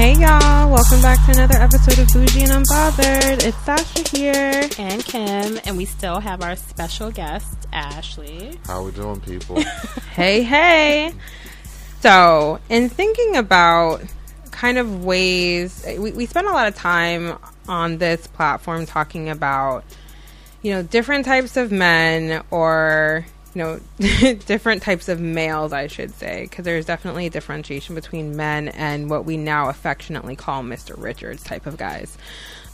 Hey y'all, welcome back to another episode of Bougie and Unbothered. It's Sasha here. and Kim, and we still have our special guest, Ashley. How we doing, people? Hey, hey. So, in thinking about kind of ways, we, we spend a lot of time on this platform talking about, you know, different types of men or, you know, different types of males, I should say, because there's definitely a differentiation between men and what we now affectionately call Mr. Richards type of guys.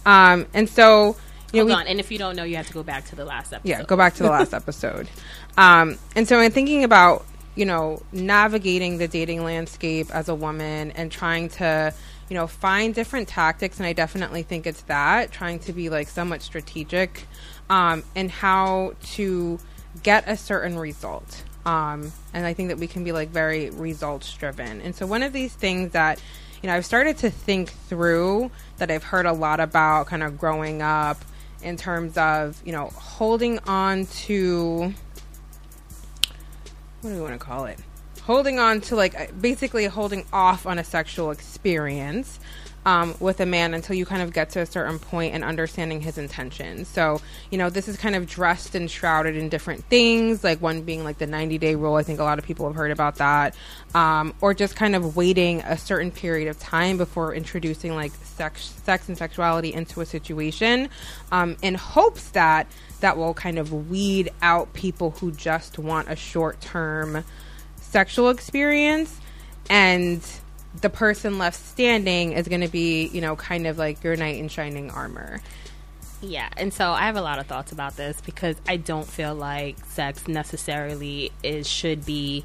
Um, and so, you know, Hold we- on, and if you don't know, you have to go back to the last episode. yeah, go back to the last episode. Um, and so, in thinking about you know navigating the dating landscape as a woman and trying to you know find different tactics, and I definitely think it's that trying to be like somewhat strategic um, in how to get a certain result. Um, and I think that we can be like very results driven. And so, one of these things that you know I've started to think through that I've heard a lot about, kind of growing up in terms of you know holding on to what do we want to call it holding on to like basically holding off on a sexual experience um, with a man until you kind of get to a certain point and understanding his intentions. So, you know, this is kind of dressed and shrouded in different things, like one being like the 90 day rule. I think a lot of people have heard about that. Um, or just kind of waiting a certain period of time before introducing like sex, sex and sexuality into a situation um, in hopes that that will kind of weed out people who just want a short term sexual experience and the person left standing is going to be you know kind of like your knight in shining armor. Yeah, and so I have a lot of thoughts about this because I don't feel like sex necessarily is should be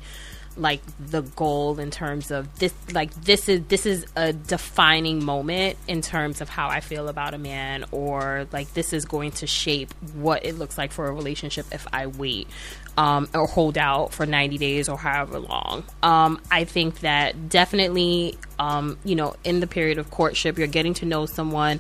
like the goal in terms of this like this is this is a defining moment in terms of how I feel about a man or like this is going to shape what it looks like for a relationship if I wait um, or hold out for 90 days or however long. Um, I think that definitely, um, you know, in the period of courtship, you're getting to know someone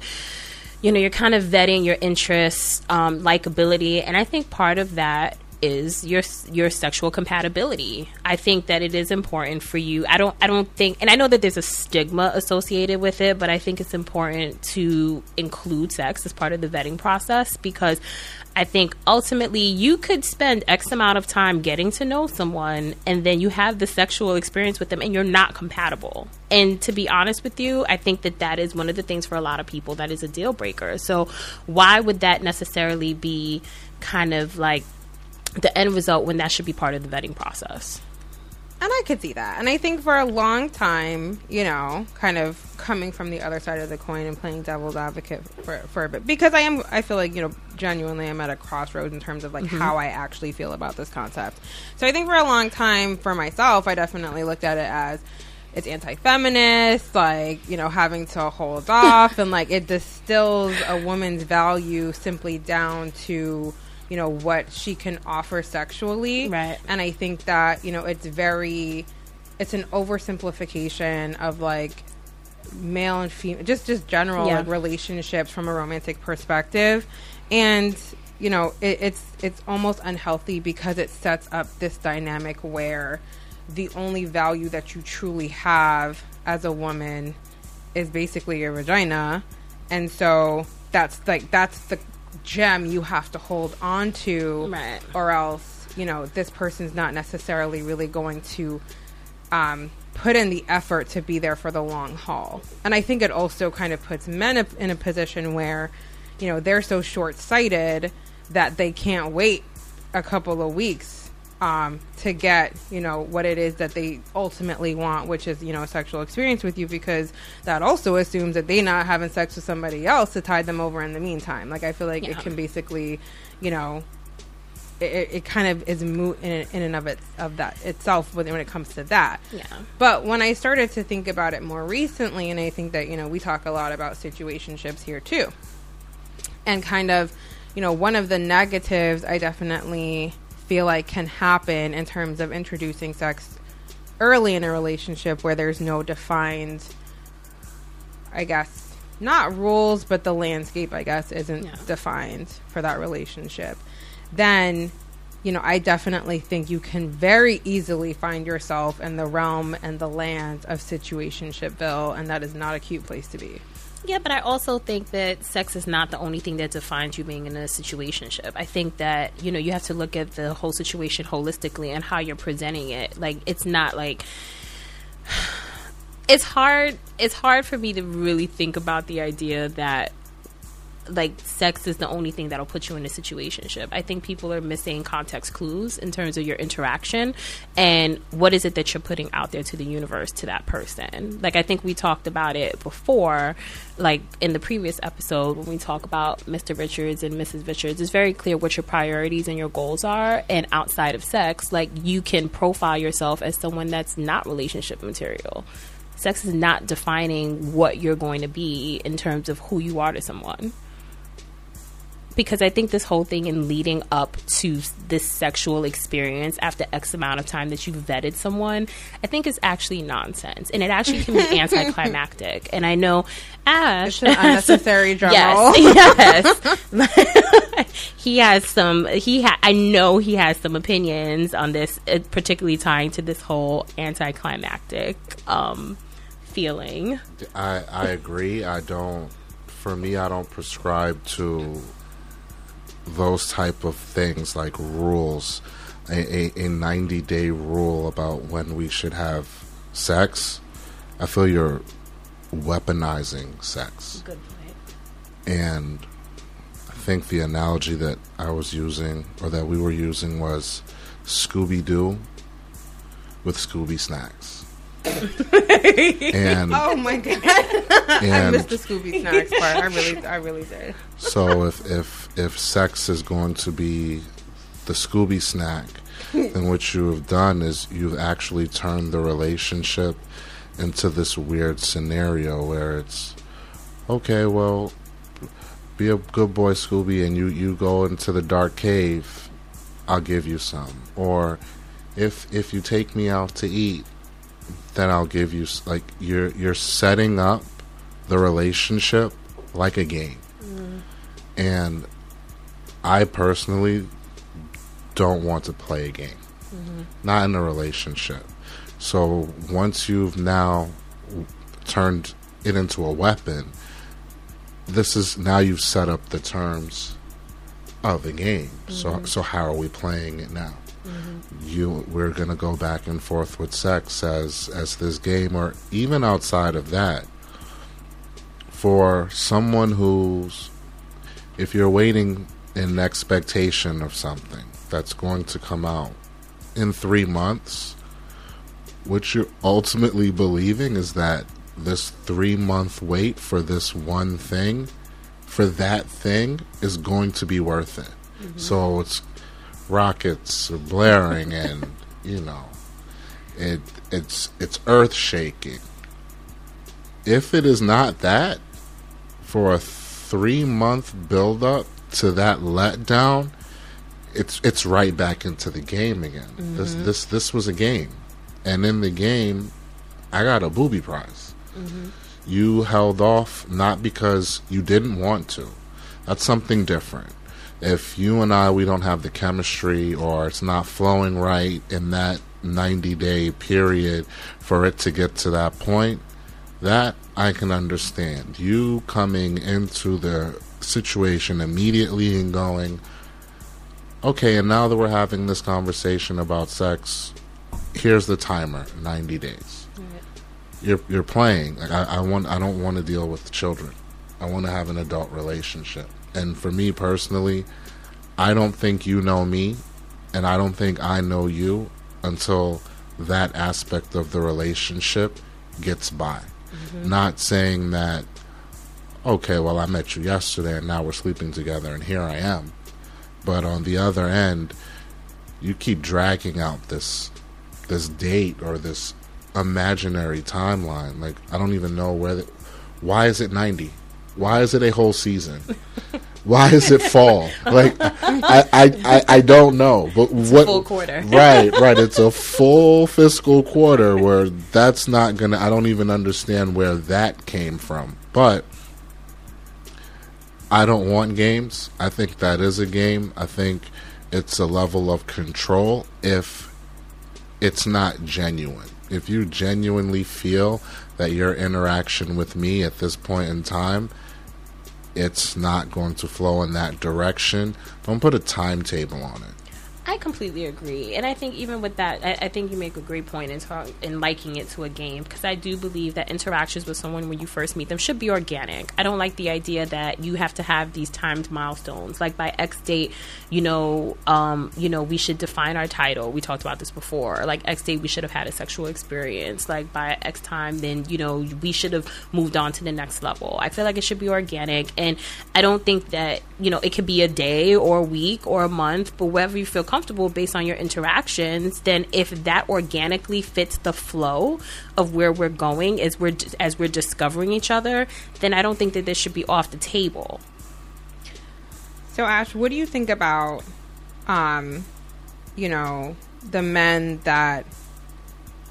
you know, you're kind of vetting your interests, um, likability, and I think part of that is your your sexual compatibility. I think that it is important for you. I don't I don't think and I know that there's a stigma associated with it, but I think it's important to include sex as part of the vetting process because I think ultimately you could spend X amount of time getting to know someone and then you have the sexual experience with them and you're not compatible. And to be honest with you, I think that that is one of the things for a lot of people that is a deal breaker. So why would that necessarily be kind of like the end result when that should be part of the vetting process? and i could see that. And i think for a long time you know kind of coming from the other side of the coin and playing devil's advocate for, for a bit because i am i feel like you know genuinely i'm at a crossroads in terms of like mm-hmm. how i actually feel about this concept. So i think for a long time for myself i definitely looked at it as it's anti-feminist like you know having to hold off and like it distills a woman's value simply down to you know what she can offer sexually Right. and i think that you know it's very it's an oversimplification of like male and female just just general Yeah. like relationships from a romantic perspective and you know it, it's it's almost unhealthy because it sets up this dynamic where the only value that you truly have as a woman is basically your vagina and so that's like that's the gem you have to hold on to Right. or else you know this person's not necessarily really going to um, put in the effort to be there for the long haul and i think it also kind of puts men in a position where you know they're so short-sighted that they can't wait a couple of weeks um, to get you know what it is that they ultimately want, which is you know a sexual experience with you, because that also assumes that they not having sex with somebody else to tide them over in the meantime. Like I feel like it can basically, you know, it, it- it kind of is moot in, in and of it of that itself when, when it comes to that. Yeah. But when I started to think about it more recently, and I think that you know we talk a lot about situationships here too, and kind of, you know, one of the negatives I definitely feel like can happen in terms of introducing sex early in a relationship where there's no defined, I guess, not rules, but the landscape, I guess, isn't Yeah. defined for that relationship. Then you know, I definitely think you can very easily find yourself in the realm and the land of situationshipville, and that is not a cute place to be. Yeah, but I also think that sex is not the only thing that defines you being in a situationship. I think that, you know, you have to look at the whole situation holistically and how you're presenting it. Like it's not like it's hard it's hard for me to really think about the idea that like sex is the only thing that'll put you in a situationship. I think people are missing context clues in terms of your interaction and what is it that you're putting out there to the universe to that person. Like I think we talked about it before, like in the previous episode when we talk about Mr. Richards and Mrs. Richards. It's very clear what your priorities and your goals are and outside of sex, like you can profile yourself as someone that's not relationship material. Sex is not defining what you're going to be in terms of who you are to someone because I think this whole thing in leading up to this sexual experience after X amount of time that you've vetted someone, I think is actually nonsense. And it actually can be anticlimactic. And I know Ash. It's an unnecessary drum yes, yes. he has some, he ha- I know he has some opinions on this, uh, particularly tying to this whole anticlimactic um, feeling. I, I agree. I don't, for me, I don't prescribe to those type of things like rules, a, a, a 90 day rule about when we should have sex, I feel you're weaponizing sex. Good point. And I think the analogy that I was using or that we were using was Scooby Doo with Scooby Snacks. And oh my god, I missed the Scooby snacks part. I really, I really did. So if if if sex is going to be the Scooby snack, then what you have done is you've actually turned the relationship into this weird scenario where it's okay. Well, be a good boy, Scooby, and you you go into the dark cave. I'll give you some. Or if if you take me out to eat, then I'll give you like you're you're setting up the relationship like a game. Mm. And I personally don't want to play a game. Mm-hmm. Not in a relationship. So once you've now turned it into a weapon, this is now you've set up the terms of the game. Mm-hmm. So so how are we playing it now? Mm-hmm. You, we're going to go back and forth with sex as as this game, or even outside of that. For someone who's, if you're waiting in expectation of something that's going to come out in three months, what you're ultimately believing is that this three month wait for this one thing, for that thing, is going to be worth it. Mm-hmm. So it's rockets are blaring and you know it it's it's earth shaking if it is not that for a 3 month build up to that letdown it's it's right back into the game again. Mm-hmm. this this this was a game. And in the game I got a booby prize. Mm-hmm. you held off not because you didn't want to. That's something different if you and I we don't have the chemistry or it's not flowing right in that 90 day period for it to get to that point, that I can understand. You coming into the situation immediately and going, okay, and now that we're having this conversation about sex, here's the timer 90 days. You're, you're playing. Like I, I want. I don't want to deal with children. I want to have an adult relationship. And for me personally, I don't think you know me, and I don't think I know you until that aspect of the relationship gets by. Mm-hmm. Not saying that, okay, well, I met you yesterday and now we're sleeping together and here I am. But on the other end, you keep dragging out this this date or this imaginary timeline. Like I don't even know where. The, why is it ninety? Why is it a whole season? Why is it fall? like I, I, I, I, don't know. But it's what full quarter. right, right. It's a full fiscal quarter where that's not gonna I don't even understand where that came from. But I don't want games. I think that is a game. I think it's a level of control if it's not genuine. If you genuinely feel that your interaction with me at this point in time it's not going to flow in that direction, don't put a timetable on it. I completely agree, and I think even with that, I, I think you make a great point in, talk, in liking it to a game because I do believe that interactions with someone when you first meet them should be organic. I don't like the idea that you have to have these timed milestones, like by X date, you know, um, you know, we should define our title. We talked about this before. Like X date, we should have had a sexual experience. Like by X time, then you know, we should have moved on to the next level. I feel like it should be organic, and I don't think that you know it could be a day or a week or a month, but wherever you feel comfortable based on your interactions, then if that organically fits the flow of where we're going as we're as we're discovering each other, then I don't think that this should be off the table. So Ash, what do you think about um you know, the men that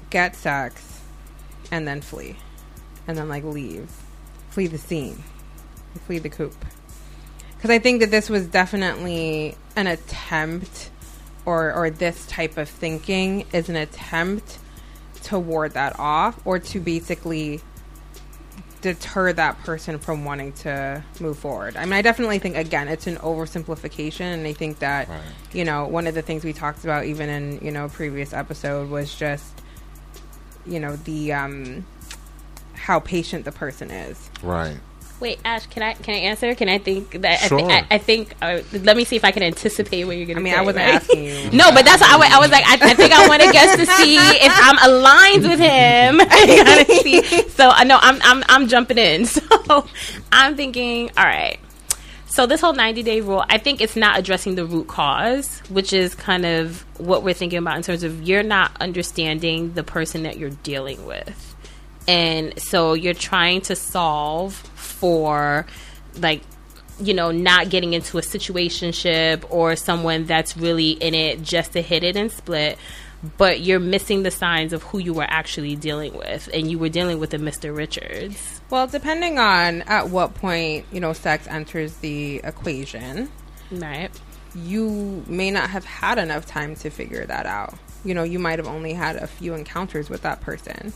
get sex and then flee and then like leave, flee the scene, flee the coop? Because I think that this was definitely an attempt or or this type of thinking is an attempt to ward that off or to basically deter that person from wanting to move forward. I mean, I definitely think again it's an oversimplification, and I think that right. you know one of the things we talked about even in you know previous episode was just you know the um how patient the person is. Right. Wait, Ash, can I can I answer? Can I think that sure. I, th- I, I think uh, let me see if I can anticipate what you're gonna. I mean, say, I wasn't right? asking you. no, but that's I, I was like I, I think I want to guess to see if I'm aligned with him. so I know I'm I'm I'm jumping in. So I'm thinking, all right. So this whole 90 day rule, I think it's not addressing the root cause, which is kind of what we're thinking about in terms of you're not understanding the person that you're dealing with. And so you're trying to solve for like you know not getting into a situationship or someone that's really in it just to hit it and split but you're missing the signs of who you were actually dealing with and you were dealing with a Mr. Richards. Well, depending on at what point, you know, sex enters the equation. Right. You may not have had enough time to figure that out. You know, you might have only had a few encounters with that person.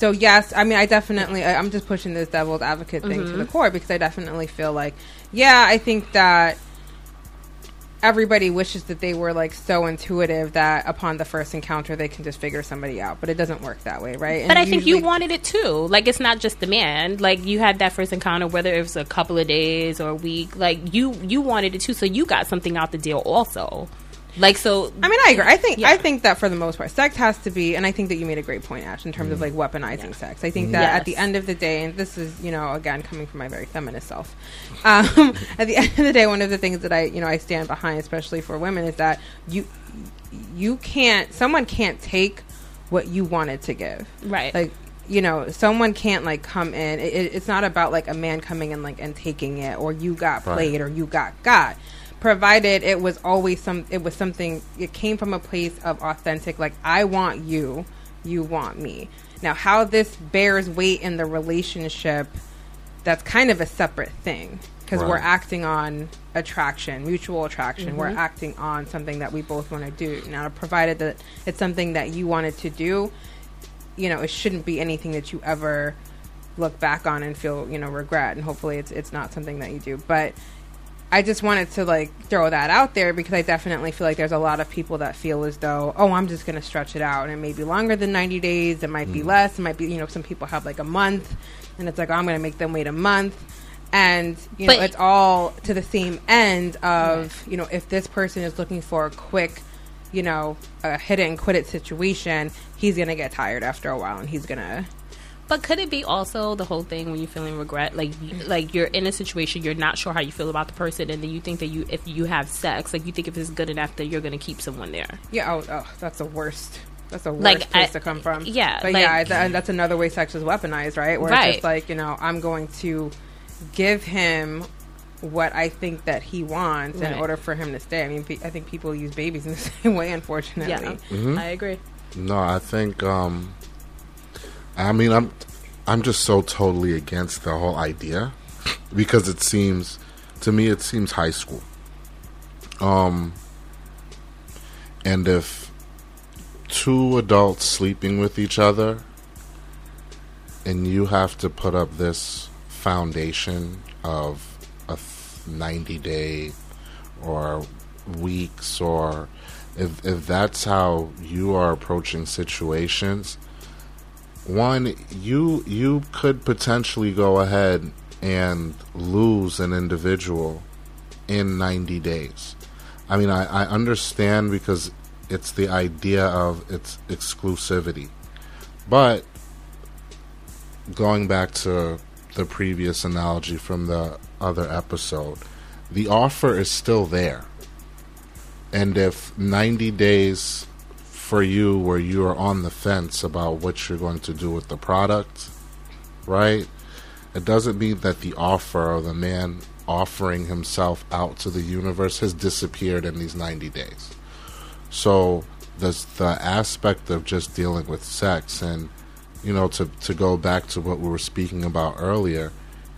So yes, I mean, I definitely, I, am just pushing this devil's advocate thing mm-hmm. to the core because I definitely feel like, yeah, I think that everybody wishes that they were like so intuitive that upon the first encounter they can just figure somebody out, but it doesn't work that way, right? And but I think you wanted it too. Like it's not just the man. Like you had that first encounter, whether it was a couple of days or a week. Like you, you wanted it too, so you got something out the deal also. Like so, I mean, I agree. I think yeah. I think that for the most part, sex has to be, and I think that you made a great point, Ash, in terms mm. of like weaponizing yeah. sex. I think that yes. at the end of the day, and this is you know again coming from my very feminist self, um, at the end of the day, one of the things that I you know I stand behind, especially for women, is that you you can't someone can't take what you wanted to give, right? Like you know, someone can't like come in. It, it's not about like a man coming in like and taking it, or you got played, right. or you got got provided it was always some it was something it came from a place of authentic like i want you you want me now how this bears weight in the relationship that's kind of a separate thing because right. we're acting on attraction mutual attraction mm-hmm. we're acting on something that we both want to do now provided that it's something that you wanted to do you know it shouldn't be anything that you ever look back on and feel you know regret and hopefully it's it's not something that you do but I just wanted to like throw that out there because I definitely feel like there's a lot of people that feel as though, oh, I'm just going to stretch it out and it may be longer than 90 days. It might mm. be less. It might be, you know, some people have like a month and it's like, oh, I'm going to make them wait a month. And, you but know, it's all to the same end of, you know, if this person is looking for a quick, you know, a hit it and quit it situation, he's going to get tired after a while and he's going to but could it be also the whole thing when you're feeling regret, like like you're in a situation you're not sure how you feel about the person, and then you think that you if you have sex, like you think if it's good enough that you're going to keep someone there. Yeah. Oh, oh, that's the worst. That's the worst like, place I, to come from. Yeah. But like, yeah, th- that's another way sex is weaponized, right? Where right. it's just like you know I'm going to give him what I think that he wants right. in order for him to stay. I mean, I think people use babies in the same way, unfortunately. Yeah, mm-hmm. I agree. No, I think um, I mean, I'm I'm just so totally against the whole idea because it seems to me it seems high school. Um And if two adults sleeping with each other and you have to put up this foundation of a 90 day or weeks or if if that's how you are approaching situations one you you could potentially go ahead and lose an individual in 90 days. I mean i, I understand because it's the idea of its exclusivity. But going back to the previous analogy from the other episode the offer is still there. And if 90 days for you where you are on the fence about what you're going to do with the product, right? It doesn't mean that the offer or the man offering himself out to the universe has disappeared in these 90 days. So there's the aspect of just dealing with sex and you know to to go back to what we were speaking about earlier.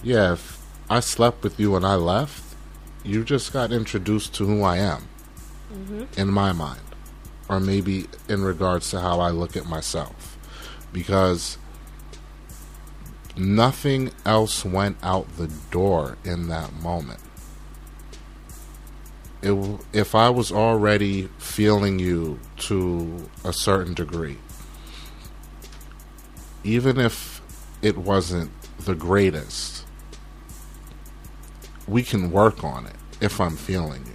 Yeah, if I slept with you and I left, you just got introduced to who I am mm-hmm. in my mind, or maybe in regards to how I look at myself, because nothing else went out the door in that moment. It, if I was already feeling you to a certain degree, even if it wasn't the greatest, we can work on it if I'm feeling you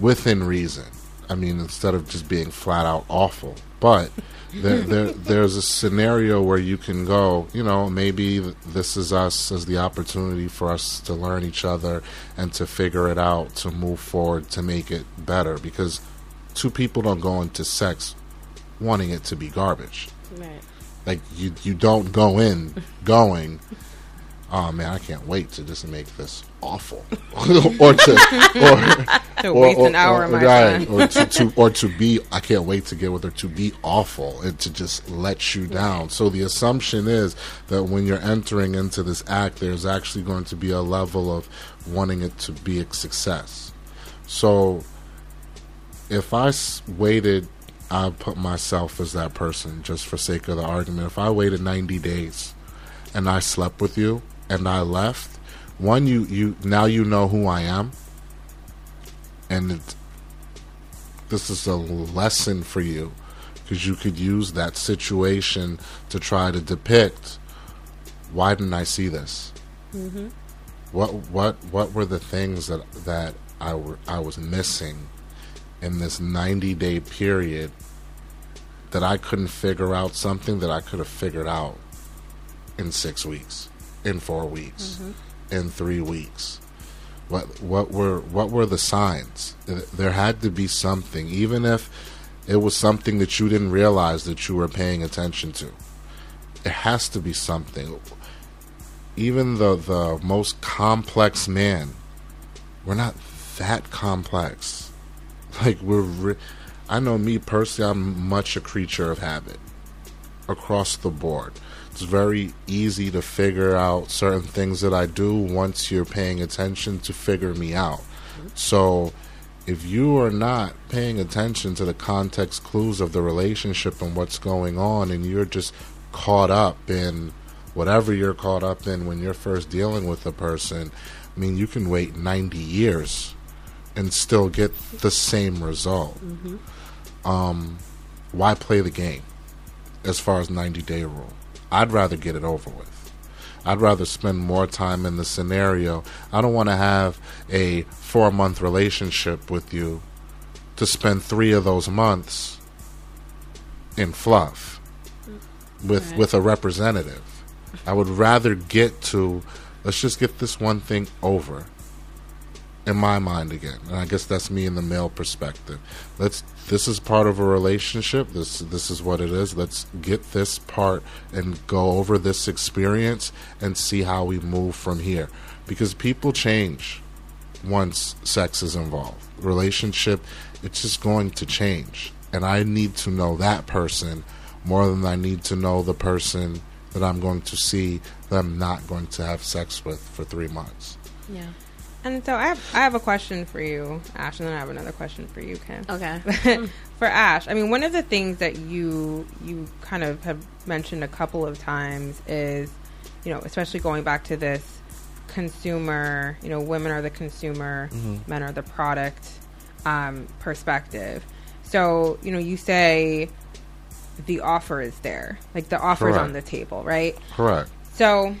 within reason. I mean, instead of just being flat out awful. But there, there, there's a scenario where you can go, you know, maybe this is us as the opportunity for us to learn each other and to figure it out, to move forward, to make it better. Because two people don't go into sex wanting it to be garbage. Right. Like you, you don't go in going oh man, I can't wait to just make this awful, or to or to or, waste or, an hour of my right, or to, to, or to be. I can't wait to get with her to be awful and to just let you down. So the assumption is that when you're entering into this act, there's actually going to be a level of wanting it to be a success. So if I waited. I put myself as that person just for sake of the argument. If I waited 90 days and I slept with you, and I left, one you you now you know who I am, and it, this is a lesson for you because you could use that situation to try to depict why didn't I see this? Mm-hmm. What what what were the things that that I were I was missing in this ninety day period that I couldn't figure out something that I could have figured out in six weeks in four weeks, mm-hmm. in three weeks. What what were what were the signs? There had to be something, even if it was something that you didn't realize that you were paying attention to. It has to be something. Even the the most complex man, we're not that complex. Like we're, re- I know me personally, I'm much a creature of habit across the board it's very easy to figure out certain things that I do once you're paying attention to figure me out. So if you are not paying attention to the context clues of the relationship and what's going on and you're just caught up in whatever you're caught up in when you're first dealing with a person, I mean, you can wait 90 years and still get the same result. Mm-hmm. Um, why play the game as far as 90 day rule? I'd rather get it over with. I'd rather spend more time in the scenario. I don't want to have a four month relationship with you to spend three of those months in fluff mm. with right. with a representative. I would rather get to let's just get this one thing over in my mind again. And I guess that's me in the male perspective. Let's this is part of a relationship. This this is what it is. Let's get this part and go over this experience and see how we move from here. Because people change once sex is involved. Relationship, it's just going to change. And I need to know that person more than I need to know the person that I'm going to see that I'm not going to have sex with for three months. Yeah. And so I have I have a question for you, Ash, and then I have another question for you, Kim. Okay. for Ash, I mean, one of the things that you you kind of have mentioned a couple of times is, you know, especially going back to this consumer, you know, women are the consumer, men are the product um, perspective. So, you know, you say the offer is there, like the offer is on the table, right? Correct. So,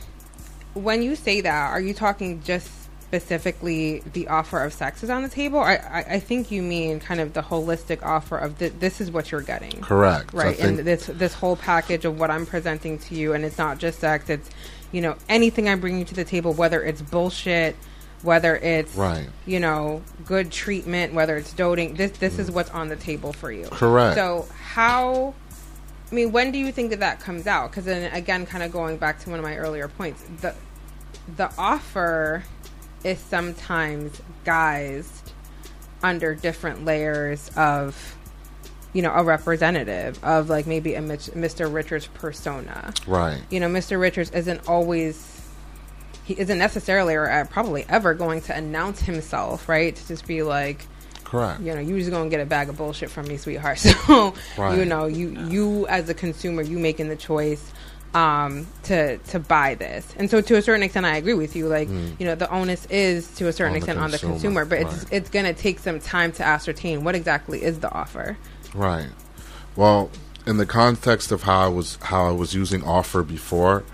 when you say that, are you talking just specifically the offer of sex is on the table? I, I, I think you mean kind of the holistic offer of th- this is what you're getting, Correct. Right? and this this whole package of what I'm presenting to you, and it's not just sex; it's you know anything I'm bringing to the table, whether it's bullshit, whether it's Right. you know good treatment, whether it's doting. This this is mm. what's on the table for you. Correct. So how? I mean, when do you think that that comes out? Because then again, kind of going back to one of my earlier points, the the offer is sometimes guised under different layers of you know a representative of like maybe a Mr. Richards persona. Right. You know, Mr. Richards isn't always he isn't necessarily or uh, probably ever going to announce himself, right? To just be like, Correct. you know, you just gonna get a bag of bullshit from me, sweetheart. So, Right. you know, you you as a consumer, you making the choice um, to to buy this, and so to a certain extent, I agree with you. Like, you know, the onus is to a certain. On the extent on the consumer, consumer, but it's it's gonna take some time to ascertain what exactly is the offer. Right. Well, in the context of how I was how I was using offer before,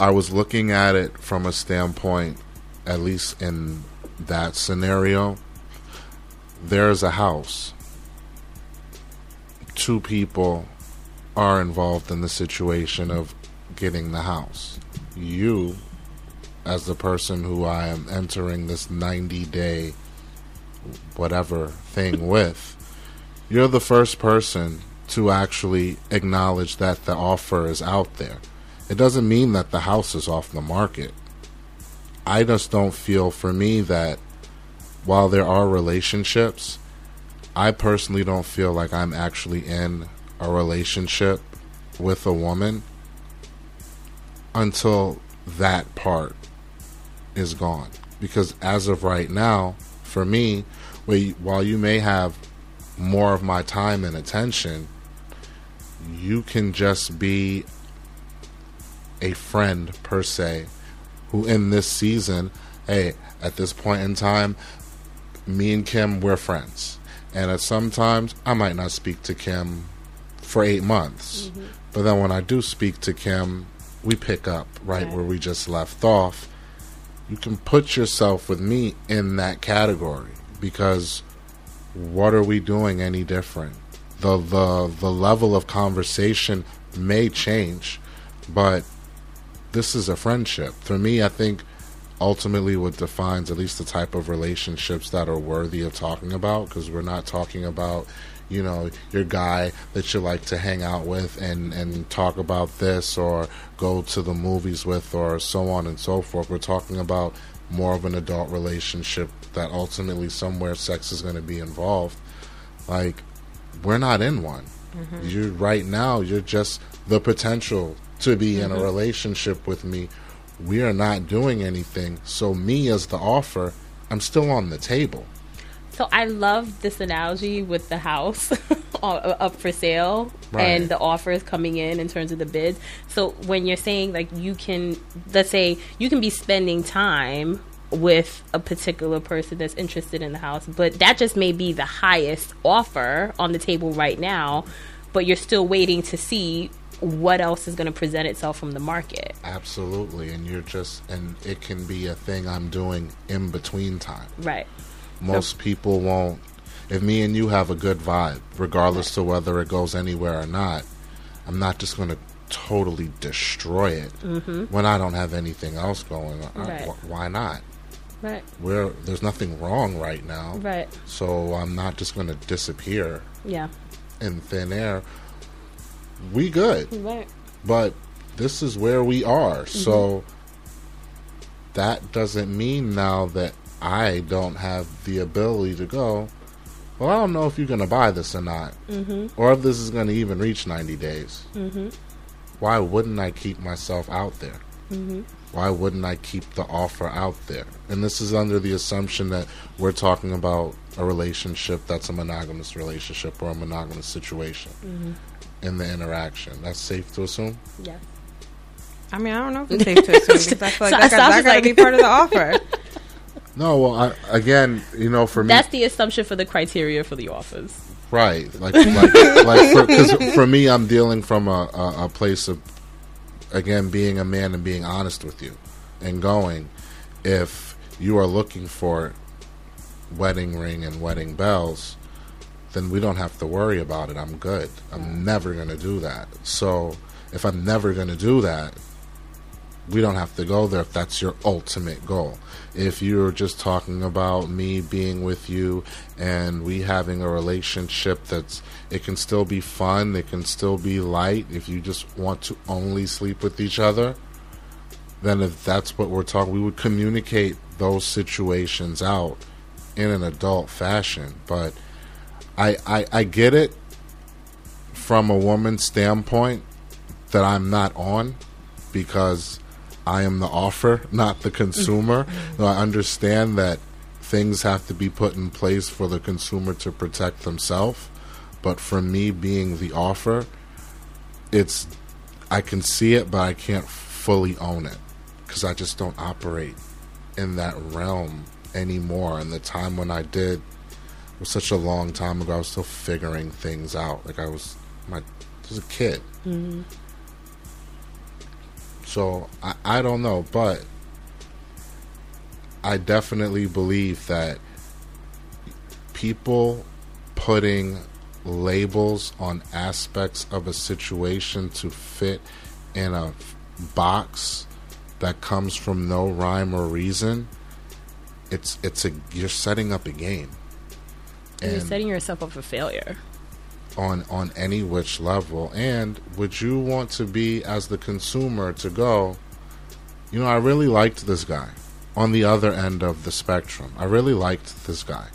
I was looking at it from a standpoint, at least in that scenario. There's a house. Two people are involved in the situation of getting the house. You, as the person who I am entering this 90 day whatever thing with, you're the first person to actually acknowledge that the offer is out there. It doesn't mean that the house is off the market. I just don't feel for me that while there are relationships, I personally don't feel like I'm actually in a relationship with a woman until that part is gone. Because as of right now, for me, while you may have more of my time and attention, you can just be a friend per se, who in this season, hey, at this point in time, me and Kim, we're friends. And at sometimes I might not speak to Kim for eight months. Mm-hmm. But then when I do speak to Kim, we pick up right Right. where we just left off. You can put yourself with me in that category because what are we doing any different? The the the level of conversation may change, but this is a friendship. For me, I think ultimately what defines at least the type of relationships that are worthy of talking about because we're not talking about you know your guy that you like to hang out with and and talk about this or go to the movies with or so on and so forth. We're talking about more of an adult relationship that ultimately somewhere sex is going to be involved. Like we're not in one. Mm-hmm. You right now you're just the potential to be in a mm-hmm. relationship with me. We are not doing anything. So me as the offer i'm still on the table So I love this analogy with the house uh, up for sale Right. and the offers coming in in terms of the bids. So when you're saying like you can, let's say you can be spending time with a particular person that's interested in the house, but that just may be the highest offer on the table right now, but you're still waiting to see what else is going to present itself from the market. absolutely and you're just and it can be a thing i'm doing in between time Right. Most people won't. If me and you have a good vibe regardless to whether it goes anywhere or not i'm not just going to totally destroy it mm-hmm. when i don't have anything else going on. Right. Wh- why not? Right. We're, there's nothing wrong right now. Right. so i'm not just going to disappear Yeah. in thin air. We good. Right. but this is where we are. So mm-hmm. that doesn't mean now that i don't have the ability to go well i don't know if you're going to buy this or not mm-hmm. or if this is going to even reach 90 days mm-hmm. why wouldn't i keep myself out there Why wouldn't I keep the offer out there? And this is under the assumption that we're talking about a relationship that's a monogamous relationship or a monogamous situation in the interaction. That's safe to assume? Yeah. I mean, I don't know if it's safe to assume because I feel like So- that, so got, I was that got to be part of the offer. No, well, I, again, you know, for me, That's the assumption for the criteria for the offers. Right, like like like because for, for me, I'm dealing from a, a, a place of again being a man and being honest with you, and going if you are looking for wedding ring and wedding bells, then we don't have to worry about it. I'm good. I'm never going to do that. So if I'm never going to do that, we don't have to go there if that's your ultimate goal. If you're just talking about me being with you and we having a relationship that's it can still be fun, it can still be light if you just want to only sleep with each other, then if that's what we're talking, we would communicate those situations out in an adult fashion. But I, I, I get it from a woman's standpoint that I'm not on because I am the offer, not the consumer. Mm-hmm. So I understand that things have to be put in place for the consumer to protect themselves. But for me being the offer, it's I can see it, but I can't fully own it because I just don't operate in that realm anymore. And the time when I did was such a long time ago. I was still figuring things out. Like I was my I was a kid. Mm-hmm. So I, I don't know, but I definitely believe that people putting labels on aspects of a situation to fit in a box that comes from no rhyme or reason it's it's a you're setting up a game You're setting yourself up for failure. On on any which level. And would you want to be as the consumer to go you know i really liked this guy on the other end of the spectrum. I really liked this guy.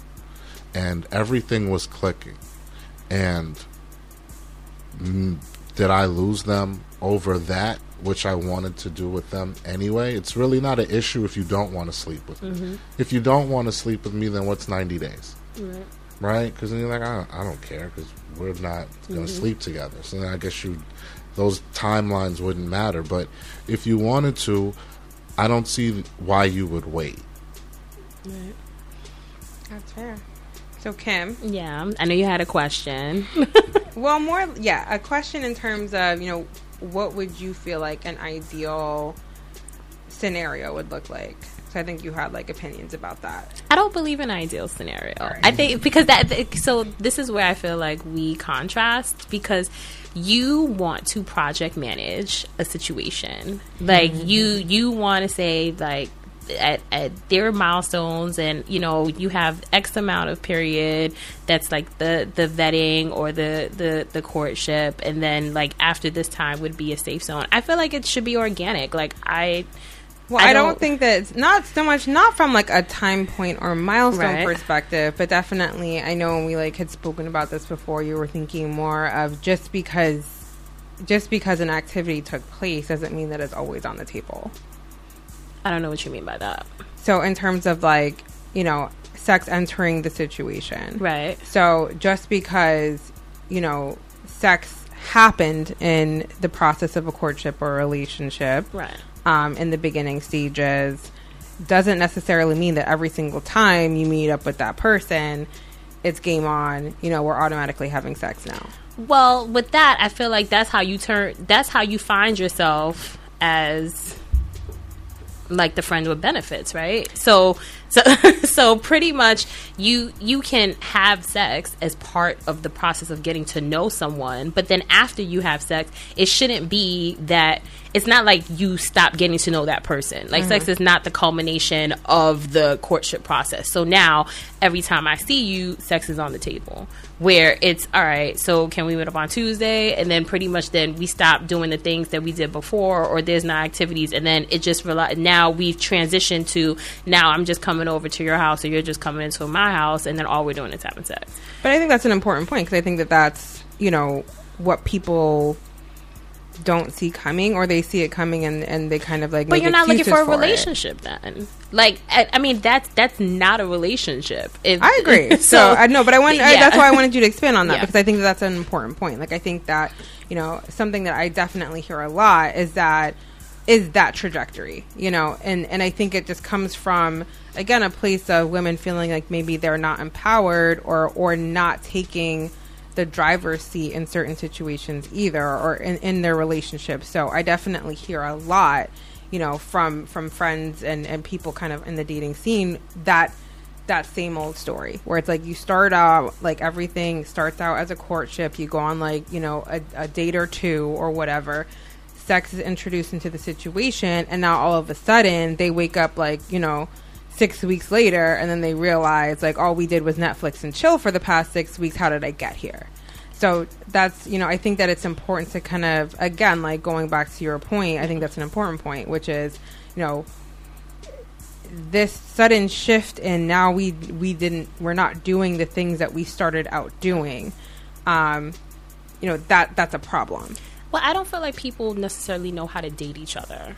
And everything was clicking. And mm, did i lose them over that which i wanted to do with them anyway? It's really not an issue if you don't want to sleep with me. If you don't want to sleep with me then what's 90 days? Right? Because you're like, I don't, I don't care because we're not going to mm-hmm. sleep together. So then I guess you, those timelines wouldn't matter. But if you wanted to, I don't see why you would wait. That's fair. So Kim, Yeah, I know you had a question. well, more yeah, a question in terms of you know what would you feel like an ideal scenario would look like. I think you had like opinions about that. I don't believe in ideal scenario. Right. I think because that so this is where I feel like we contrast because you want to project manage a situation. Like mm-hmm. you you want to say like at, at their milestones and you know you have x amount of period that's like the the vetting or the the the courtship and then like after this time would be a safe zone i feel like it should be organic like i Well, I I don't, don't- think that it's not so much not from like a time point or milestone Right. perspective, but definitely I know when we like had spoken about this before, you were thinking more of just because just because an activity took place doesn't mean that it's always on the table. i don't know what you mean by that So in terms of like, you know, sex entering the situation. right So just because, you know, sex happened in the process of a courtship or relationship, right um, in the beginning stages doesn't necessarily mean that every single time you meet up with that person, it's game on. You know, we're automatically having sex now. Well, with that, I feel like that's how you turn. That's how you find yourself as like the friend with benefits, right? So, so, so pretty much you you can have sex as part of the process of getting to know someone, but then after you have sex, it shouldn't be that. It's not like you stop getting to know that person. Like sex mm-hmm. is not the culmination of the courtship process. So now every time I see you, sex is on the table. Where it's all right. So can we meet up on Tuesday? And then pretty much then we stop doing the things that we did before, or there's not activities, and then it just rely. Now we've transitioned to now I'm just coming over to your house, or you're just coming into my house, and then all we're doing is having sex. But I think that's an important point because I think that that's, you know, what people don't see coming or they see it coming and, and they kind of like but you're not looking for a relationship then like I, I mean that's that's not a relationship if, I agree. so, I know, but I want. I, yeah. that's why I wanted you to expand on that Yeah. because I think that that's an important point. Like I think that you know something that I definitely hear a lot is that is that trajectory. You know, and and I think it just comes from again a place of women feeling like maybe they're not empowered or or not taking the driver's seat in certain situations either or in, in their relationship. So I definitely hear a lot, you know, from from friends and and people kind of in the dating scene that that same old story where it's like you start out like everything starts out as a courtship you go on like you know a, a date or two or whatever sex is introduced into the situation and now all of a sudden they wake up like you know six weeks later and then they realize like all we did was netflix and chill for the past six weeks. How did i get here? So that's you know i think that it's important to kind of again like going back to your point i think that's an important point which is you know this sudden shift and now we we didn't we're not doing the things that we started out doing um you know that that's a problem. Well i don't feel like people necessarily know how to date each other.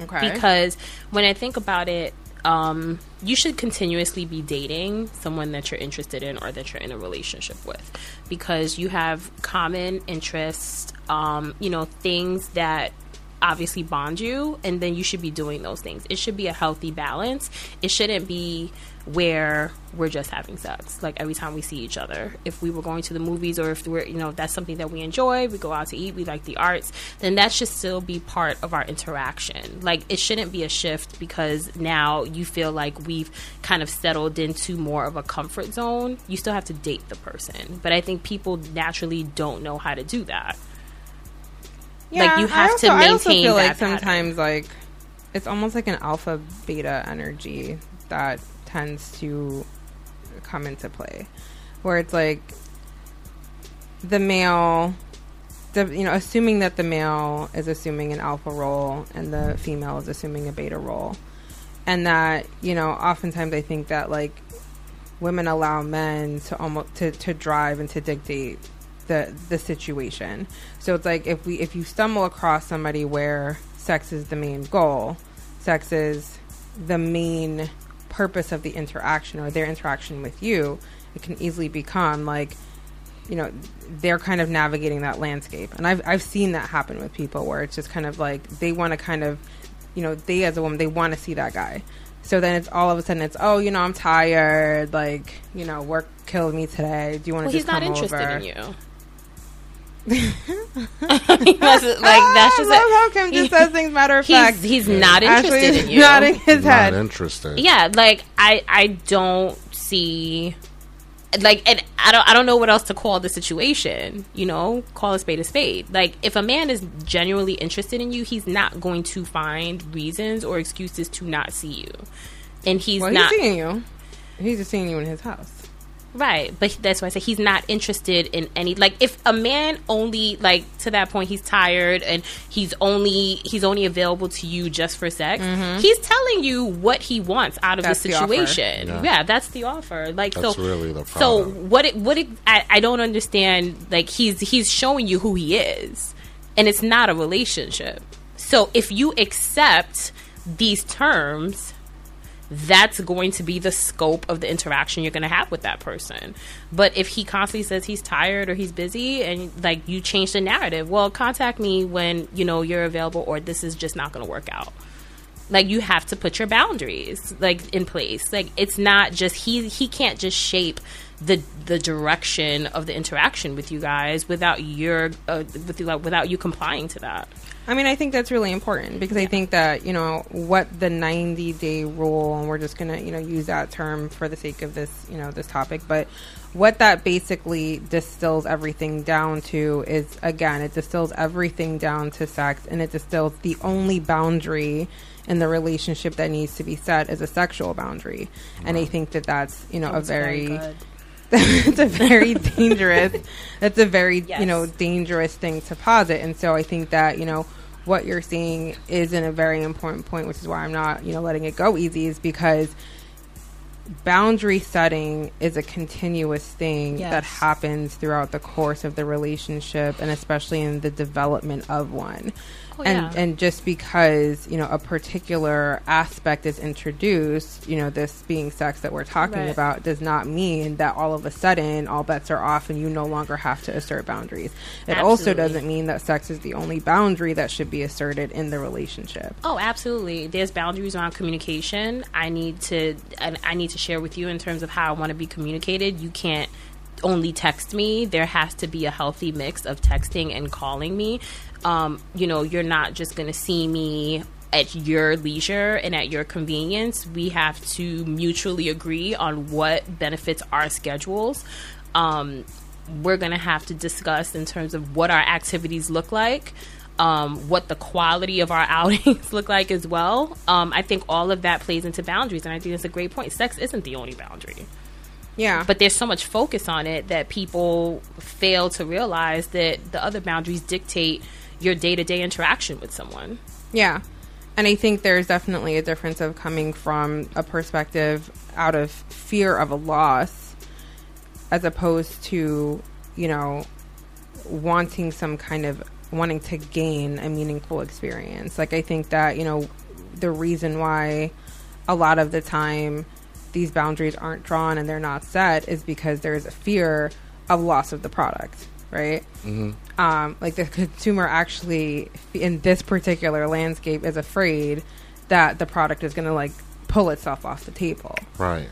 Okay. Because when I think about it, um, you should continuously be dating someone that you're interested in or that you're in a relationship with because you have common interests, um, you know, things that obviously bond you, and then you should be doing those things. It should be a healthy balance. It shouldn't be where we're just having sex like every time we see each other if we were going to the movies or if we're you know that's something that we enjoy we go out to eat we like the arts then that should still be part of our interaction like it shouldn't be a shift because now you feel like we've kind of settled into more of a comfort zone you still have to date the person but i think people naturally don't know how to do that like you have also, to I also maintain feel that like sometimes like it's almost like an alpha beta energy that tends to come into play. Where it's like the male the, you know assuming that the male is assuming an alpha role and the female is assuming a beta role. And that you know oftentimes i think that like women allow men to almost to, to drive and to dictate the the situation. So it's like if we if you stumble across somebody where sex is the main goal sex is the main purpose of the interaction or their interaction with you it can easily become like you know they're kind of navigating that landscape. And i've i've seen that happen with people where it's just kind of like they want to kind of you know they as a woman they want to see that guy. So then it's all of a sudden it's oh you know i'm tired like you know work killed me today. Do you want to well, just he's not interested over? in you that's, like that's ah, just I love it. how Kim just says things matter of fact. he's, he's not interested Ashley's in you nodding his head. Not head. interested. yeah like i i don't see like and i don't i don't know what else to call the situation you know call a spade a spade like if a man is genuinely interested in you he's not going to find reasons or excuses to not see you and he's well, not he's seeing you. He's just seeing you in his house. Right, but that's why I say he's not interested in any like if a man only like to that point he's tired and he's only he's only available to you just for sex. He's telling you what he wants out of Mm-hmm. That's the the situation. Yeah. Yeah. that's the offer. Like That's so really the problem. So what it what it I, I don't understand like he's he's showing you who he is and it's not a relationship. So if you accept these terms that's going to be the scope of the interaction you're going to have with that person. But if he constantly says he's tired or he's busy and like you change the narrative, well, contact me when, you know, you're available or this is just not going to work out. Like you have to put your boundaries like in place. Like it's not just he he can't just shape the the direction of the interaction with you guys without your uh, with you, like, without you complying to that. I mean, I think that's really important because I think that you know what the 90 day rule, and we're just gonna you know use that term for the sake of this you know this topic, but what that basically distills everything down to is again, it distills everything down to sex, and it distills the only boundary in the relationship that needs to be set is a sexual boundary, and I think that that's you know a very very. it's a very dangerous that's a very Yes. you know dangerous thing to posit and so i think that you know what you're seeing is in a very important point which is why i'm not you know letting it go easy is because boundary setting is a continuous thing Yes. that happens throughout the course of the relationship and especially in the development of one. Oh, and yeah. and just because, you know, a particular aspect is introduced, you know, this being sex that we're talking Right. about does not mean that all of a sudden all bets are off and you no longer have to assert boundaries. It also doesn't mean that sex is the only boundary that should be asserted in the relationship. Oh, absolutely. There's boundaries around communication. I need to and I need to share with you in terms of how I want to be communicated. You can't only text me. There has to be a healthy mix of texting and calling me. Um, you know, you're not just going to see me at your leisure and at your convenience. We have to mutually agree on what benefits our schedules. Um, we're going to have to discuss in terms of what our activities look like, um, what the quality of our outings look like as well. Um, I think all of that plays into boundaries, and I think that's a great point. Sex isn't the only boundary, Yeah. but there's so much focus on it that people fail to realize that the other boundaries dictate your day to day interaction with someone. Yeah. And I think there's definitely a difference of coming from a perspective out of fear of a loss as opposed to, you know, wanting some kind of wanting to gain a meaningful experience. Like I think that, you know, the reason why a lot of the time these boundaries aren't drawn and they're not set is because there's a fear of loss of the product, right? um, like the consumer actually in this particular landscape is afraid that the product is going to like pull itself off the table. Right.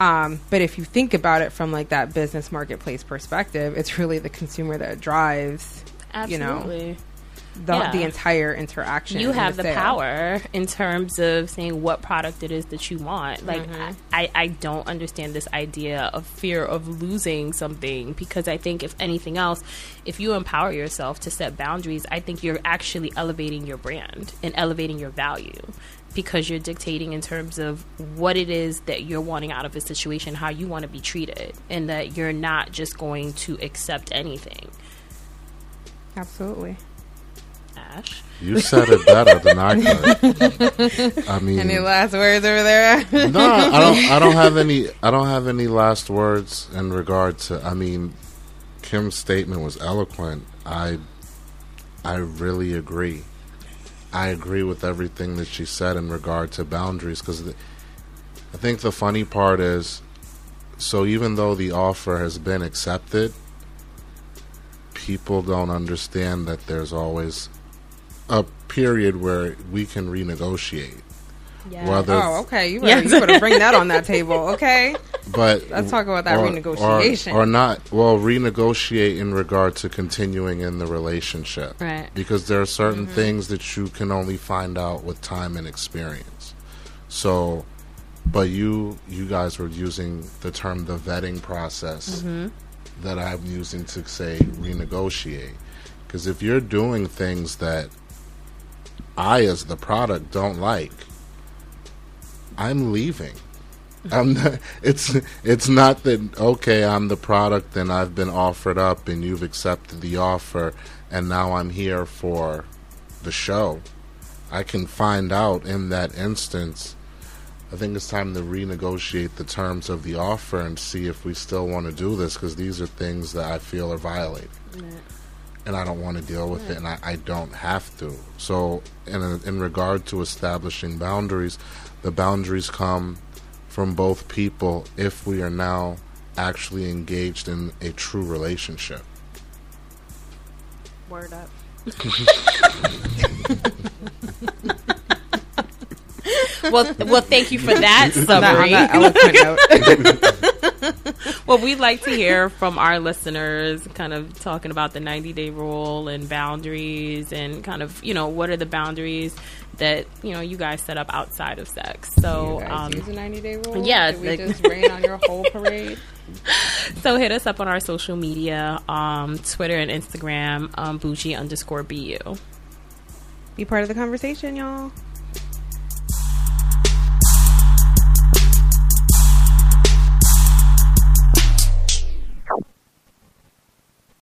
Um, but if you think about it from like that business marketplace perspective, it's really the consumer that drives you know Absolutely. The, Yeah. the entire interaction. you have the, sale. power in terms of saying what product it is that you want. Like, Mm-hmm. I, I don't understand this idea of fear of losing something because I think, if anything else, if you empower yourself to set boundaries, I think you're actually elevating your brand and elevating your value because you're dictating in terms of what it is that you're wanting out of a situation, how you want to be treated, and that you're not just going to accept anything. Absolutely. Ash. You said it better than I could. I mean, Any last words over there? no, I don't. I don't have any. I don't have any last words in regard to. I mean, Kim's statement was eloquent. I, I really agree. I agree with everything that she said in regard to boundaries because I think the funny part is, so even though the offer has been accepted, people don't understand that there's always a period where we can renegotiate. Yeah. Whether oh, okay. You better, you better bring that on that table, okay? But Let's talk about that or- renegotiation. or, or not. Well, renegotiate in regard to continuing in the relationship, Right. Because there are certain Mm-hmm. things that you can only find out with time and experience. So, but you you guys were using the term the vetting process Mm-hmm. that I'm using to say renegotiate. Because if you're doing things that I, as the product, don't like, I'm leaving. I'm not, it's it's not that okay. I'm the product and I've been offered up and you've accepted the offer and now I'm here for the show. I can find out in that instance. I think it's time to renegotiate the terms of the offer and see if we still want to do this because these are things that I feel are violated and I don't want to deal with it, and I, I don't have to. So, in in regard to establishing boundaries, the boundaries come from both people if we are now actually engaged in a true relationship. Word up. well, well, thank you for that summary. that well, we'd like to hear from our listeners, kind of talking about the 90 day rule and boundaries, and kind of, you know, what are the boundaries that, you know, you guys set up outside of sex. So, um, use a 90 day rule? yeah, Did we like- just rain on your whole parade? so hit us up on our social media, um, Twitter and Instagram, um, bougie underscore bu. Be part of the conversation, y'all.